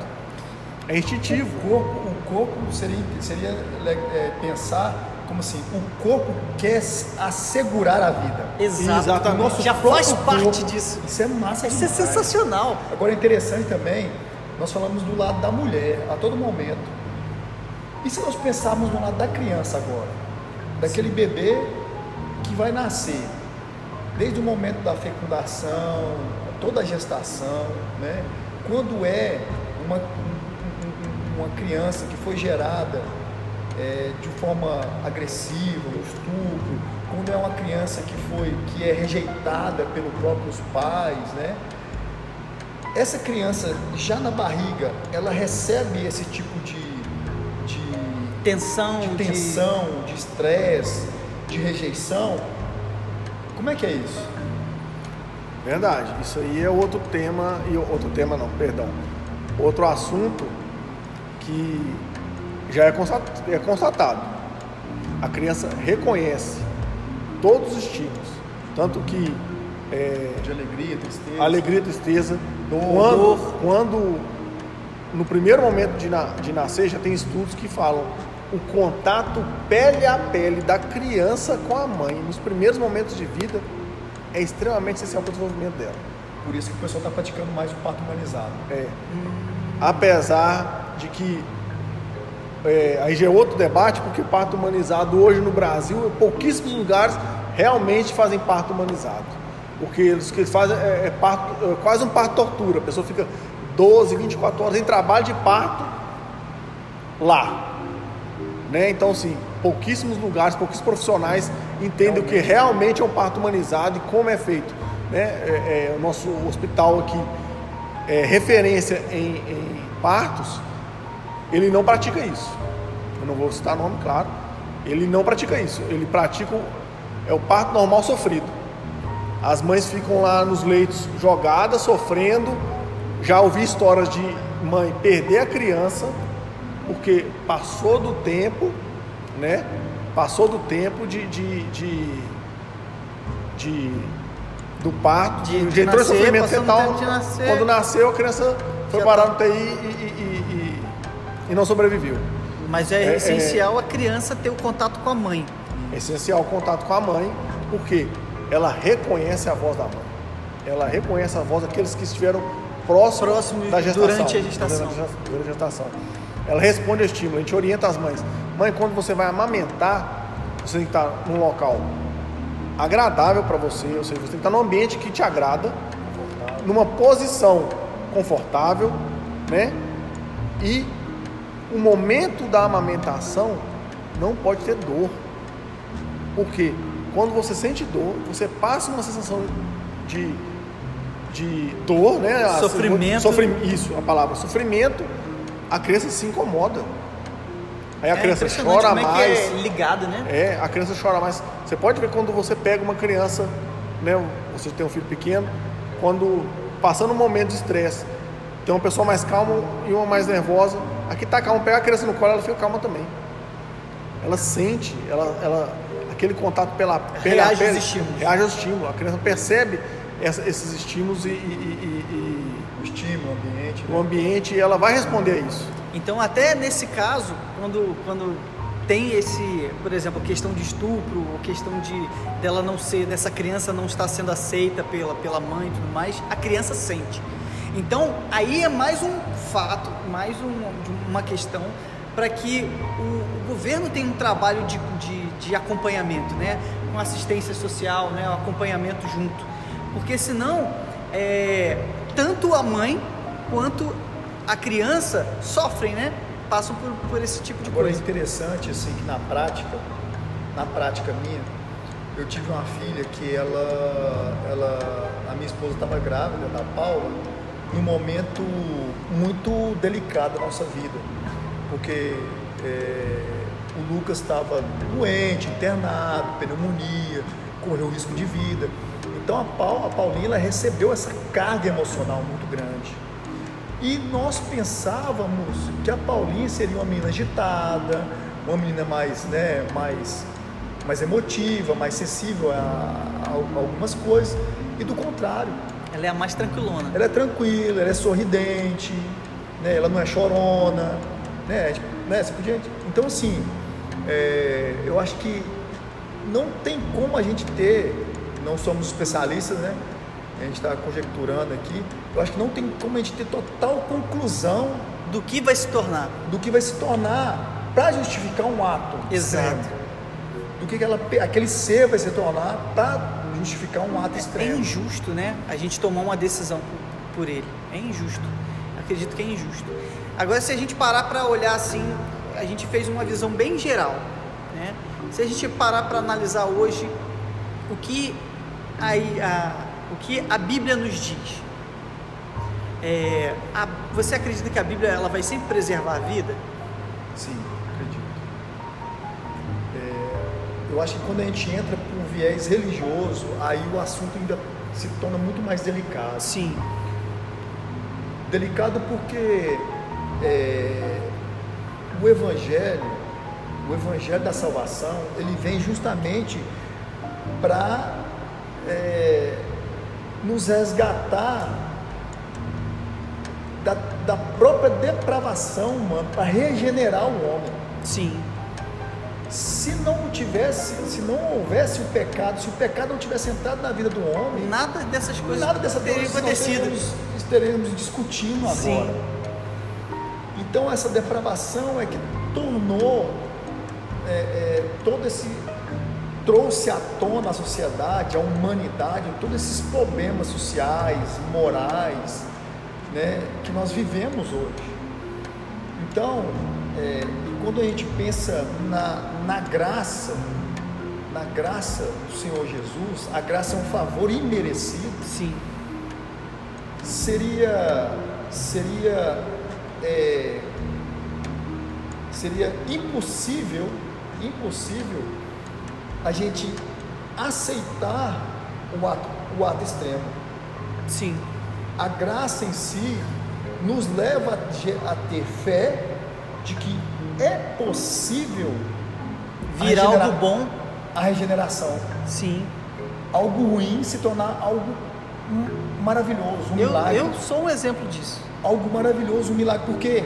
É instintivo. O corpo, o corpo seria, seria é, pensar como assim, o corpo quer assegurar a vida. Exato. O nosso Já faz parte corpo- disso. Isso é massa Isso é demais. sensacional. Agora é interessante também, nós falamos do lado da mulher a todo momento. E se nós pensarmos no lado da criança agora? Daquele bebê que vai nascer, desde o momento da fecundação, toda a gestação, né? Quando é uma, um- um- uma criança que foi gerada é, de forma agressiva, um estupro, quando é uma criança que foi que é rejeitada pelos próprios pais, né? Essa criança já na barriga, ela recebe esse tipo de, de, Tensão, de tensão, de estresse, de rejeição. Como é que é isso? Verdade. Isso aí é outro tema, e outro tema não, perdão. Outro assunto que já é é constatado. A criança reconhece todos os estímulos. Tanto que é, De alegria, tristeza. alegria, tristeza, Dor, quando, dor. quando no primeiro momento de, na- de nascer, já tem estudos que falam o contato pele a pele da criança com a mãe nos primeiros momentos de vida é extremamente essencial para o desenvolvimento dela. Por isso que o pessoal está praticando mais o parto humanizado. É. Apesar de que é, aí já é outro debate, porque o parto humanizado hoje no Brasil, pouquíssimos lugares realmente fazem parto humanizado. Porque eles que eles fazem é, é parto, é quase um parto tortura. A pessoa fica 12, 24 horas em trabalho de parto lá. Né? Então, assim, pouquíssimos lugares, pouquíssimos profissionais entendem o que realmente é um parto humanizado e como é feito. Né? É, é, o nosso hospital aqui, é, referência em, em partos, ele não pratica isso. Eu não vou citar nome, claro. Ele não pratica isso. Ele pratica o, é o parto normal sofrido. As mães ficam lá nos leitos jogadas, sofrendo. Já ouvi histórias de mãe perder a criança porque passou do tempo, né? Passou do tempo de, de, de, de- do parto, De- de, de nascer, sofrimento fetal. nascer. Quando nasceu, a criança foi parar tá. no TI e, e- e- e- não sobreviveu. Mas é, É, essencial a criança ter o contato com a mãe. É essencial o contato com a mãe, porque ela reconhece a voz da mãe. Ela reconhece a voz daqueles que estiveram próximos Próximo da gestação. durante a gestação. Durante a- durante a gestação. Ela responde ao estímulo, a gente orienta as mães. Mãe, quando você vai amamentar, você tem que estar num local agradável para você, ou seja, você tem que estar num ambiente que te agrada, numa posição confortável, né? E o momento da amamentação não pode ter dor. Porque quando você sente dor, você passa uma sensação de, de dor, né? Sofrimento. Sofri, isso, a palavra sofrimento, a criança se incomoda. Aí a é criança chora como mais. É, que é ligado, né? É, a criança chora mais. Você pode ver quando você pega uma criança, né? Você tem um filho pequeno, quando passando um momento de estresse, tem uma pessoa mais calma e uma mais nervosa. Aqui tá calma, pega a criança no colo, ela fica calma também. Ela sente, ela, ela aquele contato pela pele, a Reage aos pele, estímulos. reage aos estímulos. A criança percebe essa- esses estímulos e, e- e- e- O estímulo, o ambiente. né? o ambiente e ela vai responder a isso. Então, até nesse caso, quando, quando tem esse, por exemplo, questão de estupro, ou questão de dela não ser, dessa criança não estar sendo aceita pela, pela mãe e tudo mais, a criança sente. Então, aí é mais um fato, mais um- uma questão para que o, o governo tenha um trabalho de, de, de acompanhamento, né? Com assistência social, né? O acompanhamento junto. Porque senão, é, tanto a mãe quanto a criança sofrem, né? Passam por, por esse tipo de Agora é coisa. interessante assim que na prática, na prática minha, eu tive uma filha que ela, ela a minha esposa estava grávida da Paula, num momento muito delicado da nossa vida, porque é, o Lucas estava doente, internado, pneumonia, correu risco de vida. Então a, Paul, a Paulinha ela recebeu essa carga emocional muito grande. E nós pensávamos que a Paulinha seria uma menina agitada, uma menina mais, né, mais, mais emotiva, mais sensível a, a algumas coisas. E do contrário. Ela é a mais tranquilona. Ela é tranquila, ela é sorridente, né, ela não é chorona, né, né, assim por diante. Então assim, é, eu acho que não tem como a gente ter, não somos especialistas, né? A gente está conjecturando aqui. Eu acho que não tem como a gente ter total conclusão do que vai se tornar, do que vai se tornar para justificar um ato. Exato. Extremo. Do que aquela, aquele ser vai se tornar para justificar um ato é, extremo. É injusto, né? A gente tomar uma decisão por, por ele. É injusto. Acredito que é injusto. Agora, se a gente parar para olhar assim, a gente fez uma visão bem geral, né? Se a gente parar para analisar hoje o que a, a, o que a Bíblia nos diz, é, a, você acredita que a Bíblia ela vai sempre preservar a vida? Sim, acredito. É, eu acho que quando a gente entra viés religioso, aí o assunto ainda se torna muito mais delicado. Sim. Delicado porque é, o Evangelho, o Evangelho da salvação, ele vem justamente para é, nos resgatar da, da própria depravação humana, para regenerar o homem. Sim. Se não tivesse, se não houvesse o pecado, se o pecado não tivesse entrado na vida do homem, nada dessas coisas nada dessas teria acontecido. Estaremos discutindo agora. Sim. Então essa depravação é que tornou é, é, todo esse trouxe à tona a sociedade, a humanidade, todos esses problemas sociais, morais, né, que nós vivemos hoje. Então, é, quando a gente pensa na, na graça, na graça do Senhor Jesus, a graça é um favor imerecido. Sim. Seria, seria, é, seria impossível, impossível a gente aceitar o ato, o ato extremo. Sim. A graça em si nos leva a ter fé de que é possível vir algo bom, a regeneração. Sim. Algo ruim se tornar algo maravilhoso, um eu, milagre. Eu sou um exemplo disso. Algo maravilhoso, um milagre, porque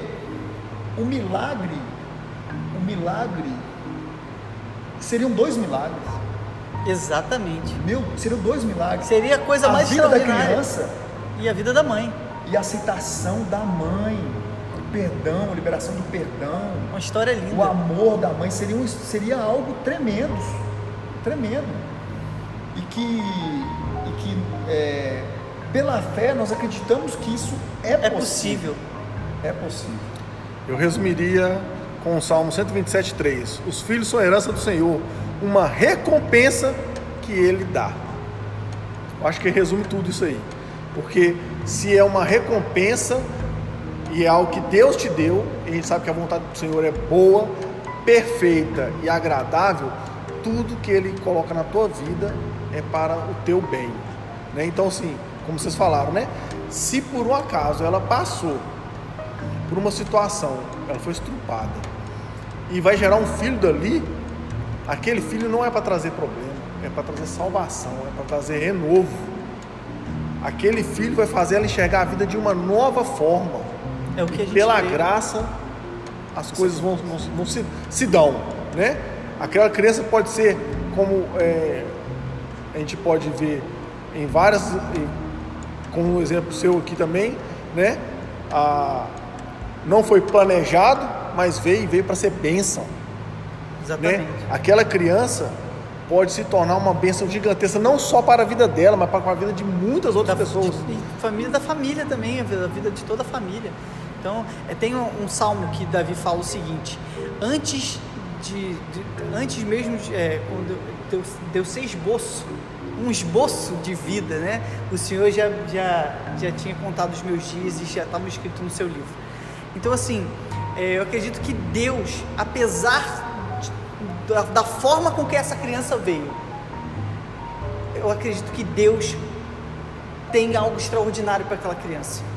o milagre, o milagre seriam dois milagres. Exatamente. Meu, seriam dois milagres. Seria a coisa a mais vida da criança e a vida da mãe. E a aceitação da mãe, perdão, a liberação do perdão. Uma história linda. O amor da mãe seria, um, seria algo tremendo, tremendo. E que, e que é, pela fé nós acreditamos que isso é, é possível. possível. É possível. Eu resumiria com o Salmo 127,3: Os filhos são herança do Senhor, uma recompensa que Ele dá. Eu acho que resume tudo isso aí. Porque se é uma recompensa e é algo que Deus te deu, e a gente sabe que a vontade do Senhor é boa, perfeita e agradável, tudo que Ele coloca na tua vida é para o teu bem. Né? Então, assim, como vocês falaram, né? Se por um acaso ela passou por uma situação, ela foi estrupada e vai gerar um filho dali, aquele filho não é para trazer problema, é para trazer salvação, é para trazer renovo. Aquele filho vai fazer ela enxergar a vida de uma nova forma. É o que a gente pela vê. graça as coisas vão, vão, vão se, se dão, né? Aquela criança pode ser como é, a gente pode ver em várias, como um exemplo seu aqui também, né? A, não foi planejado, mas veio e veio para ser bênção. Exatamente. Né? Aquela criança pode se tornar uma bênção gigantesca, não só para a vida dela, mas para a vida de muitas outras da, pessoas. De, de família da família também, a vida, a vida de toda a família. Então, é, tem um, um, salmo que Davi fala o seguinte: antes de, de antes mesmo de, é, quando deu, deu ser esboço, um esboço de vida, né? O Senhor já, já, já tinha contado os meus dias e já estava escrito no seu livro. Então, assim, é, eu acredito que Deus, apesar de, da, da, forma com que essa criança veio, eu acredito que Deus tem algo extraordinário para aquela criança.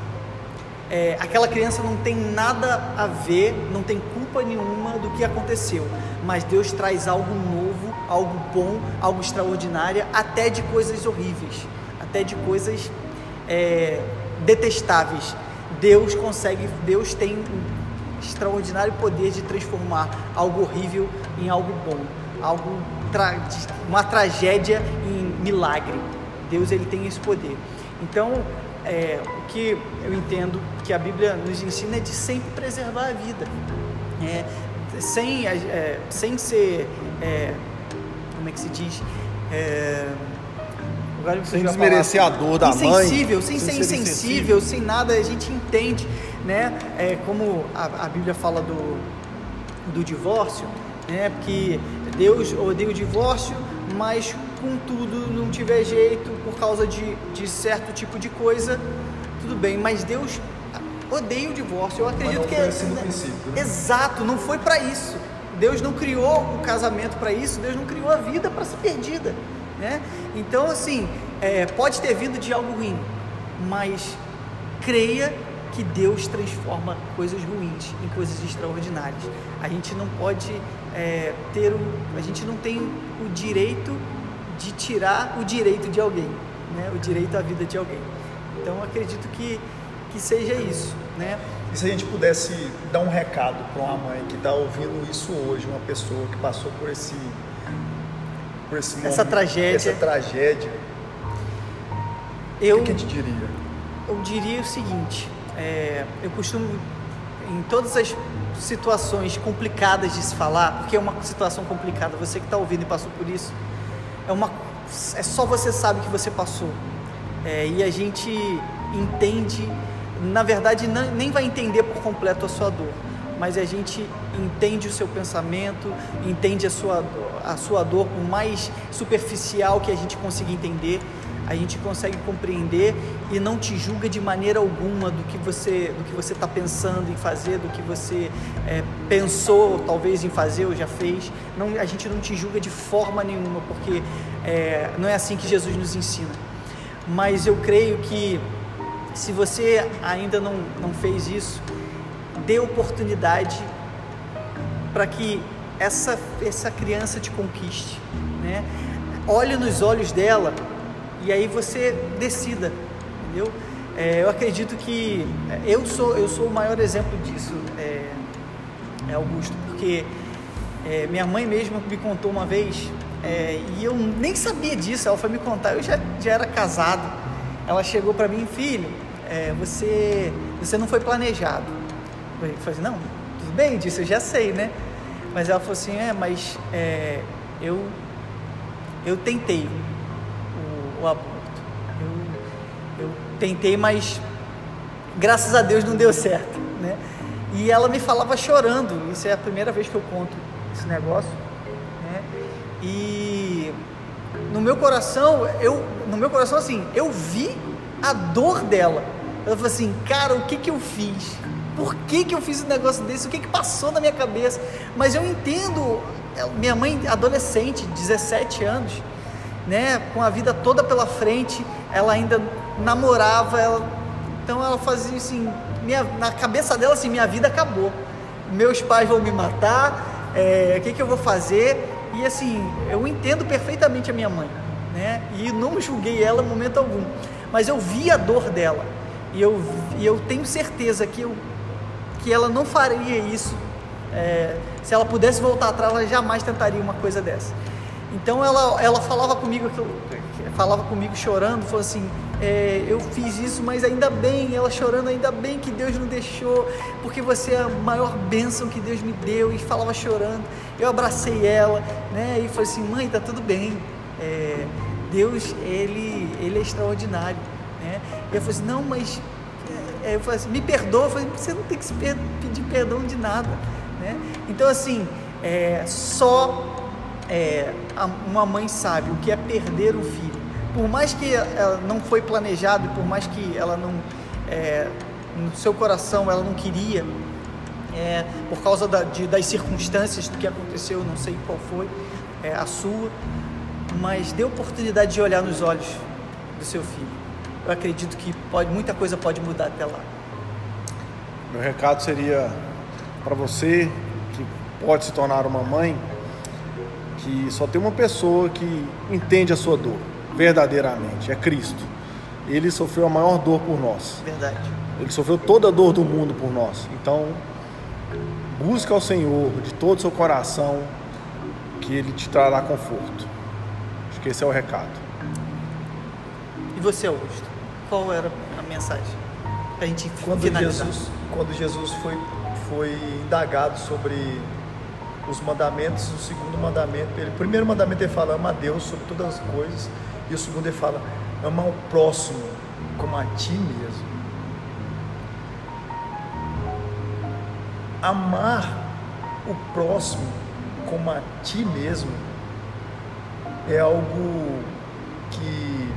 É, aquela criança não tem nada a ver, não tem culpa nenhuma do que aconteceu, mas Deus traz algo novo, algo bom, algo extraordinário, até de coisas horríveis, até de coisas é, detestáveis. Deus consegue, Deus tem um extraordinário poder de transformar algo horrível em algo bom, algo tra uma tragédia em milagre. Deus ele tem esse poder. Então, é, o que eu entendo que a Bíblia nos ensina é de sempre preservar a vida, é, sem, é, sem ser, é, como é que se diz? É, sem desmerecer a dor da insensível, mãe. Insensível, sem ser insensível, sem nada, a gente entende, né? É, como a, a Bíblia fala do, do divórcio, né? Porque Deus odeia o divórcio, mas contudo não tiver jeito por causa de, de certo tipo de coisa, tudo bem, mas Deus odeia o divórcio. Eu acredito que é assim no princípio. Né? Exato, não foi para isso. Deus não criou o casamento para isso, Deus não criou a vida para ser perdida, né? Então assim, é, pode ter vindo de algo ruim, mas creia que Deus transforma coisas ruins em coisas extraordinárias. A gente não pode é, ter o, a gente não tem o direito de tirar o direito de alguém, né? O direito à vida de alguém. Então acredito que que seja isso, né? E se a gente pudesse dar um recado para uma mãe que está ouvindo isso hoje, uma pessoa que passou por esse por esse momento, essa tragédia, essa tragédia, eu, o que a gente diria? Eu diria o seguinte: é, eu costumo, em todas as situações complicadas de se falar, porque é uma situação complicada, você que está ouvindo e passou por isso, é, uma, é só você sabe que você passou. É, e a gente entende, na verdade, nem vai entender por completo a sua dor, mas a gente entende o seu pensamento, entende a sua, a sua dor, por mais superficial que a gente consiga entender a gente consegue compreender e não te julga de maneira alguma do que você do que você está pensando em fazer, do que você é, pensou talvez em fazer ou já fez. Não, a gente não te julga de forma nenhuma, porque é, não é assim que Jesus nos ensina. Mas eu creio que se você ainda não, não fez isso, dê oportunidade para que essa, essa criança te conquiste. Né? Olhe nos olhos dela e aí você decida, entendeu? É, eu acredito que é, eu sou, eu sou o maior exemplo disso, é, é Augusto, porque é, minha mãe mesmo me contou uma vez, é, e eu nem sabia disso, ela foi me contar, eu já, já era casado. Ela chegou para mim, filho, é, você, você não foi planejado. Eu falei não, tudo bem, disso eu já sei, né? Mas ela falou assim, é, mas eu, eu tentei, o aborto. Eu, eu tentei, mas graças a Deus não deu certo, né? E ela me falava chorando, isso é a primeira vez que eu conto esse negócio, né? E no meu coração, eu, no meu coração assim, eu vi a dor dela. Eu falei assim, cara, o que que eu fiz? Por que que eu fiz um negócio desse? O que que passou na minha cabeça? Mas eu entendo, minha mãe adolescente, 17 anos, né, com a vida toda pela frente, ela ainda namorava, ela, então ela fazia assim, minha, na cabeça dela assim, minha vida acabou, meus pais vão me matar, é, o que, que eu vou fazer? E assim, eu entendo perfeitamente a minha mãe, né, e não julguei ela em momento algum, mas eu vi a dor dela, e eu, e eu tenho certeza que, eu, que ela não faria isso, é, se ela pudesse voltar atrás, ela jamais tentaria uma coisa dessa. Então ela, ela falava comigo, falava comigo chorando, falou assim, é, eu fiz isso, mas ainda bem, ela chorando, ainda bem que Deus não deixou, porque você é a maior bênção que Deus me deu, e falava chorando. Eu abracei ela, né, e falei assim, mãe, tá tudo bem, é, Deus, ele, ele é extraordinário, né. E eu falei assim, não, mas, é, eu falei assim, me perdoa, falei, você não tem que pedir perdão de nada, né. Então assim, é, só é, uma mãe sabe o que é perder o filho. Por mais que ela não foi planejado, por mais que ela não, é, no seu coração ela não queria, é, por causa da, de, das circunstâncias do que aconteceu, não sei qual foi é, a sua, mas dê oportunidade de olhar nos olhos do seu filho. Eu acredito que pode, muita coisa pode mudar até lá. Meu recado seria para você que pode se tornar uma mãe, que só tem uma pessoa que entende a sua dor verdadeiramente, é Cristo. Ele sofreu a maior dor por nós. Verdade. Ele sofreu toda a dor do mundo por nós. Então, busca ao Senhor de todo o seu coração, que Ele te trará conforto. Acho que esse é o recado. E você, Augusto? Qual era a mensagem? Para a gente Quando finalizar. Jesus, quando Jesus foi, foi indagado sobre os mandamentos, o segundo mandamento, ele, o primeiro mandamento ele fala ama a Deus sobre todas as coisas, e o segundo ele fala ama o próximo como a ti mesmo. Amar o próximo como a ti mesmo é algo que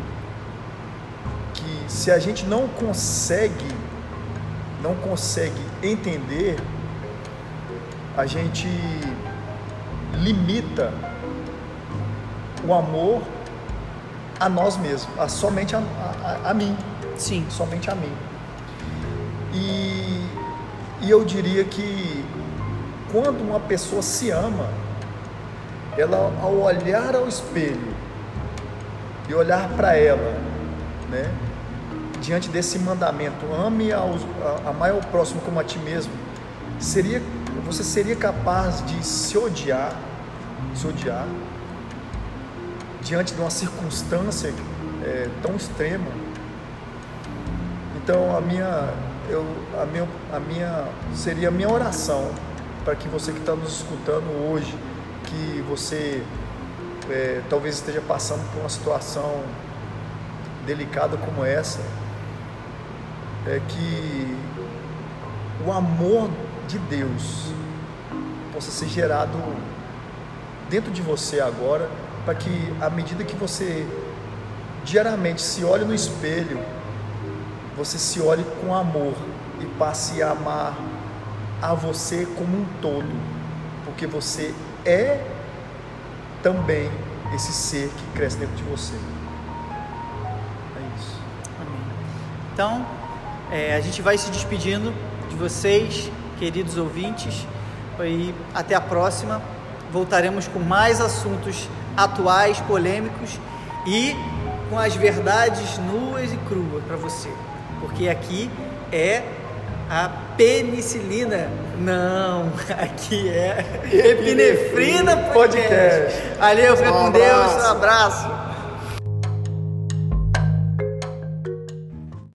que se a gente não consegue não consegue entender, a gente limita o amor a nós mesmos, a somente a, a, a mim, Sim. somente a mim. E, e eu diria que quando uma pessoa se ama, ela ao olhar ao espelho e olhar para ela, né, diante desse mandamento, ame a, ao próximo como a ti mesmo, seria você seria capaz de se odiar, se odiar diante de uma circunstância é, tão extrema. Então a minha, eu, a minha, a minha seria a minha oração para que você que está nos escutando hoje, que você é, talvez esteja passando por uma situação delicada como essa, é que o amor de Deus possa ser gerado dentro de você agora, para que à medida que você diariamente se olhe no espelho, você se olhe com amor e passe a amar a você como um todo, porque você é também esse ser que cresce dentro de você. Então, é, a gente vai se despedindo de vocês, queridos ouvintes, e até a próxima. Voltaremos com mais assuntos atuais, polêmicos e com as verdades nuas e cruas para você, porque aqui é a penicilina. Não, aqui é epinefrina podcast. Valeu, fica com Deus, um abraço.